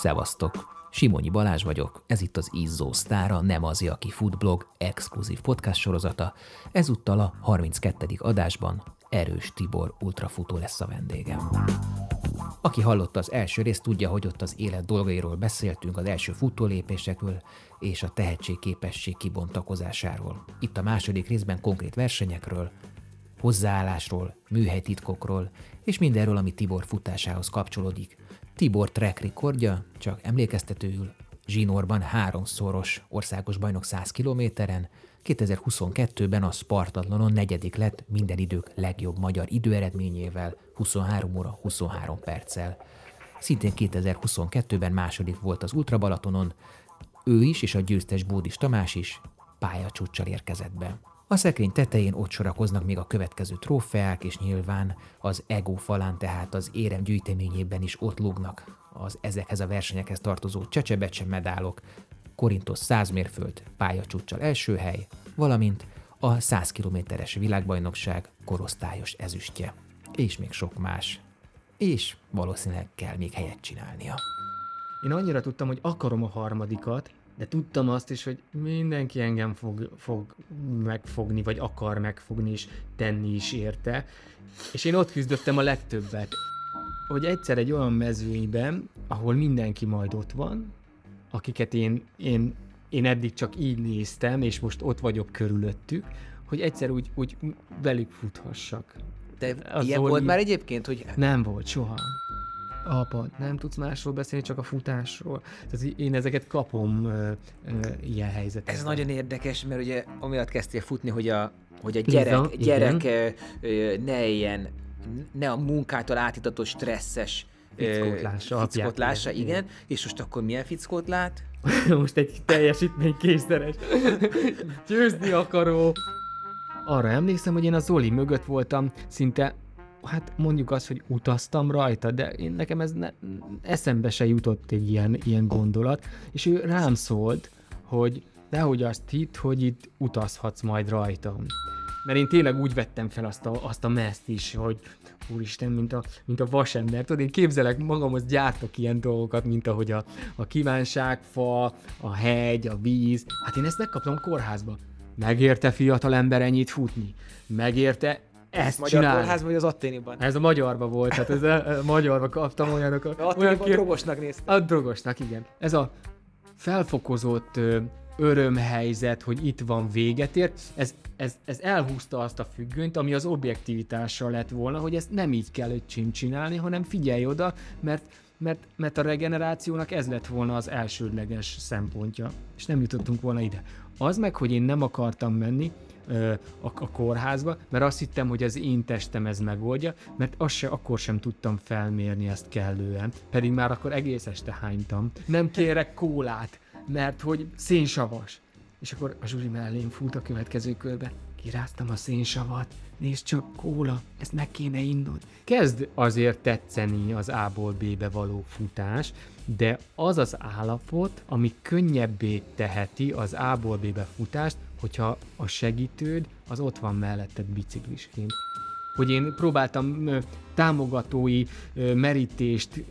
Szevasztok! Simonyi Balázs vagyok, ez itt az Izzó Sztára, nem az, aki foodblog exkluzív podcast sorozata. Ezúttal a 32. adásban Erős Tibor ultrafutó lesz a vendégem. Aki hallotta az első részt, tudja, hogy ott az élet dolgairól beszéltünk, az első futólépésekről és a tehetségképesség kibontakozásáról. Itt a második részben konkrét versenyekről, hozzáállásról, műhelytitkokról és mindenről, ami Tibor futásához kapcsolódik. Tibor track rekordja, csak emlékeztetőül, zsinórban háromszoros országos bajnok 100 kilométeren, 2022-ben a Spartatlanon negyedik lett minden idők legjobb magyar időeredményével, 23 óra 23 perccel. Szintén 2022-ben második volt az Ultra Balatonon, ő is és a győztes Bódis Tamás is pályacsúccsal érkezett be. A szekrény tetején ott sorakoznak még a következő trófeák, és nyilván az ego falán, tehát az érem gyűjteményében is ott lógnak az ezekhez a versenyekhez tartozó csecsebecse medálok, Korintos 100 mérföld pályacsúccsal első hely, valamint a 100 kilométeres világbajnokság korosztályos ezüstje, és még sok más. És valószínűleg kell még helyet csinálnia. Én annyira tudtam, hogy akarom a harmadikat, de tudtam azt is, hogy mindenki engem fog, fog megfogni, vagy akar megfogni, és tenni is érte. És én ott küzdöttem a legtöbbet. Hogy egyszer egy olyan mezőnyben, ahol mindenki majd ott van, akiket én, én, én eddig csak így néztem, és most ott vagyok körülöttük, hogy egyszer úgy, úgy velük futhassak. De Az ilyen volt már egyébként, hogy... Nem volt, soha apa, nem tudsz másról beszélni, csak a futásról. Tehát én ezeket kapom ö, ö, ilyen helyzetekben. Ez nagyon érdekes, mert ugye amiatt kezdtél futni, hogy a, hogy a gyerek, Igen, gyerek ö, ne ilyen, ne a munkától átitatott stresszes fickótlása. Fickótlása, igen. igen. És most akkor milyen fickót lát? most egy teljesítménykészszeres, győzni akaró. Arra emlékszem, hogy én a Zoli mögött voltam szinte hát mondjuk azt, hogy utaztam rajta, de én, nekem ez ne, eszembe se jutott egy ilyen, ilyen gondolat, és ő rám szólt, hogy nehogy azt hitt, hogy itt utazhatsz majd rajtam. Mert én tényleg úgy vettem fel azt a, azt a meszt is, hogy úristen, mint a, mint a vasember. Tudod, én képzelek magamhoz gyártok ilyen dolgokat, mint ahogy a, a kívánságfa, a hegy, a víz. Hát én ezt megkaptam kórházba. Megérte fiatal ember ennyit futni? Megérte ezt Magyar csinálni. kórház vagy az atténiban? Ez a magyarban volt, hát ez a, a magyarba kaptam olyanokat. A olyan kér... drogosnak néztem. A drogosnak, igen. Ez a felfokozott ö, örömhelyzet, hogy itt van véget ért, ez, ez, ez elhúzta azt a függönyt, ami az objektivitással lett volna, hogy ezt nem így kell öcsém csinálni, hanem figyelj oda, mert mert, mert a regenerációnak ez lett volna az elsődleges szempontja, és nem jutottunk volna ide. Az meg, hogy én nem akartam menni, a, a kórházba, mert azt hittem, hogy az én testem ez megoldja, mert azt se, akkor sem tudtam felmérni ezt kellően, pedig már akkor egész este hánytam. Nem kérek kólát, mert hogy szénsavas. És akkor a Zsuli mellém fut a következő körbe. Kiráztam a szénsavat, nézd csak, kóla, ezt meg kéne innod. Kezd azért tetszeni az A-ból B-be való futás, de az az állapot, ami könnyebbé teheti az A-ból B-be futást, hogyha a segítőd az ott van melletted biciklisként. Hogy én próbáltam támogatói merítést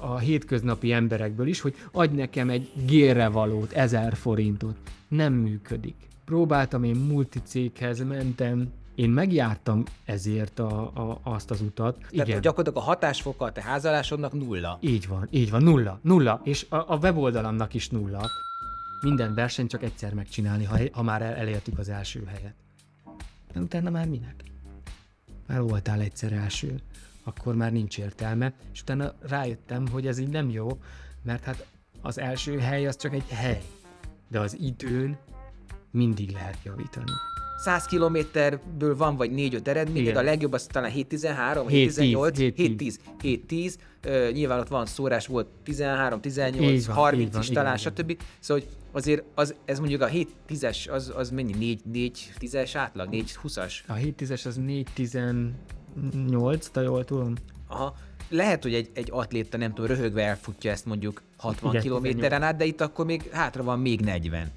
a hétköznapi emberekből is, hogy adj nekem egy gérre valót, ezer forintot. Nem működik. Próbáltam, én multicéghez mentem, én megjártam ezért a, a, azt az utat. Tehát Igen. gyakorlatilag a hatásfoka a te házalásodnak nulla. Így van, így van, nulla, nulla, és a, a weboldalamnak is nulla minden versenyt csak egyszer megcsinálni, ha, ha már el, elértük az első helyet. De utána már minek? Már voltál egyszer első, akkor már nincs értelme, és utána rájöttem, hogy ez így nem jó, mert hát az első hely az csak egy hely, de az időn mindig lehet javítani. 100 kilométerből van vagy 4-5 eredmény, a legjobb az talán 7-13, 7-18, 7-10, 7-10, uh, nyilván ott van szórás, volt 13, 18, van, 30 is talán, stb. Szóval hogy azért az, ez mondjuk a 7-10-es, az, az mennyi? 4, 4 10-es átlag? 4 20-as? A 7-10-es az 4 18, te jól tudom. Aha. Lehet, hogy egy, egy atléta, nem tudom, röhögve elfutja ezt mondjuk 60 kilométeren át, de itt akkor még hátra van még 40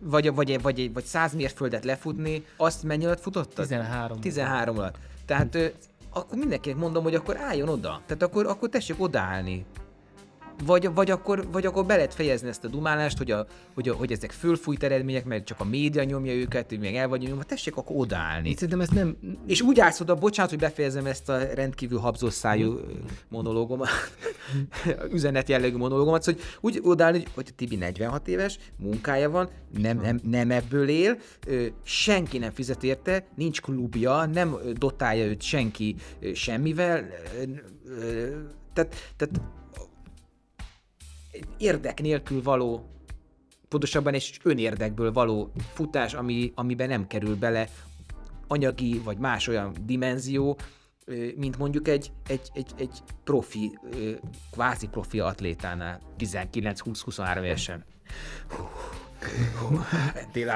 vagy, vagy, vagy, vagy 100 mérföldet lefutni, azt mennyi alatt futottad? 13. 13 alatt. Tehát akkor mindenkinek mondom, hogy akkor álljon oda. Tehát akkor, akkor tessék odaállni. Vagy, vagy, akkor, vagy akkor be lehet fejezni ezt a dumálást, hogy, a, hogy, a, hogy ezek fölfújt eredmények, mert csak a média nyomja őket, hogy még el vagy nyomva, tessék akkor odaállni. Szerintem ezt nem... És úgy állsz oda, bocsánat, hogy befejezem ezt a rendkívül habzós szájú monológomat, üzenet jellegű monológomat, hogy úgy odaállni, hogy Tibi 46 éves, munkája van, nem, nem, nem ebből él, senki nem fizet érte, nincs klubja, nem dotálja őt senki semmivel, tehát, tehát érdek nélkül való, pontosabban egy önérdekből való futás, ami, amiben nem kerül bele anyagi vagy más olyan dimenzió, mint mondjuk egy, egy, egy, egy profi, kvázi profi atlétánál 19-20-23 évesen.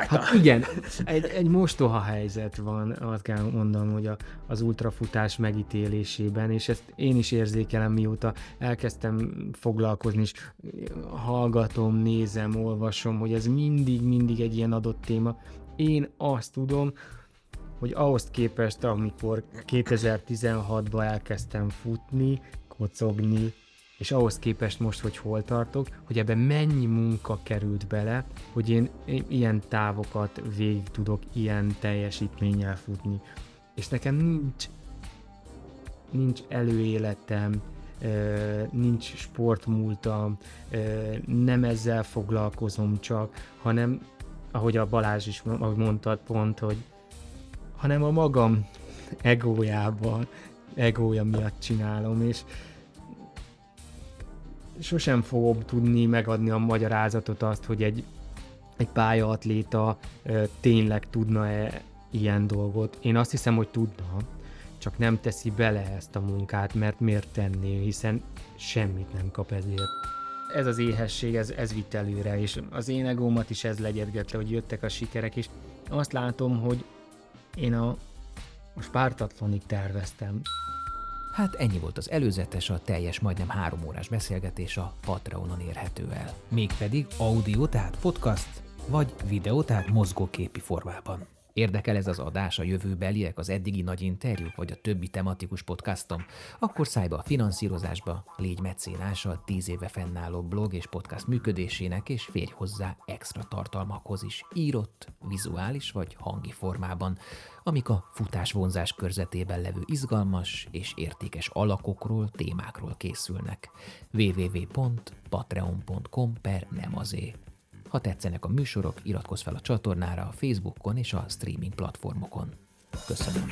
Hát igen, egy, egy mostoha helyzet van, azt kell mondanom, hogy a, az ultrafutás megítélésében, és ezt én is érzékelem, mióta elkezdtem foglalkozni, és hallgatom, nézem, olvasom, hogy ez mindig-mindig egy ilyen adott téma. Én azt tudom, hogy ahhoz képest, amikor 2016-ban elkezdtem futni, kocogni, és ahhoz képest most, hogy hol tartok, hogy ebben mennyi munka került bele, hogy én ilyen távokat végig tudok ilyen teljesítménnyel futni. És nekem nincs, nincs előéletem, nincs sportmúltam, nem ezzel foglalkozom csak, hanem, ahogy a Balázs is mondtad pont, hogy hanem a magam egójában, egója miatt csinálom, és, sosem fogom tudni megadni a magyarázatot azt, hogy egy, egy pályaatléta ö, tényleg tudna-e ilyen dolgot. Én azt hiszem, hogy tudna, csak nem teszi bele ezt a munkát, mert miért tenné, hiszen semmit nem kap ezért. Ez az éhesség, ez, ez vitt előre, és az én egómat is ez legyedgette, hogy jöttek a sikerek, és azt látom, hogy én a, a Spártatlonig terveztem. Hát ennyi volt az előzetes, a teljes majdnem három órás beszélgetés a Patreonon érhető el. Mégpedig audio, tehát podcast, vagy videó, tehát mozgóképi formában. Érdekel ez az adás a jövőbeliek, az eddigi nagy interjúk, vagy a többi tematikus podcastom? Akkor szállj be a finanszírozásba, légy mecénás a 10 éve fennálló blog és podcast működésének, és férj hozzá extra tartalmakhoz is, írott, vizuális vagy hangi formában, amik a futás vonzás körzetében levő izgalmas és értékes alakokról, témákról készülnek. www.patreon.com per nemazé. Ha tetszenek a műsorok, iratkozz fel a csatornára a Facebookon és a streaming platformokon. Köszönöm!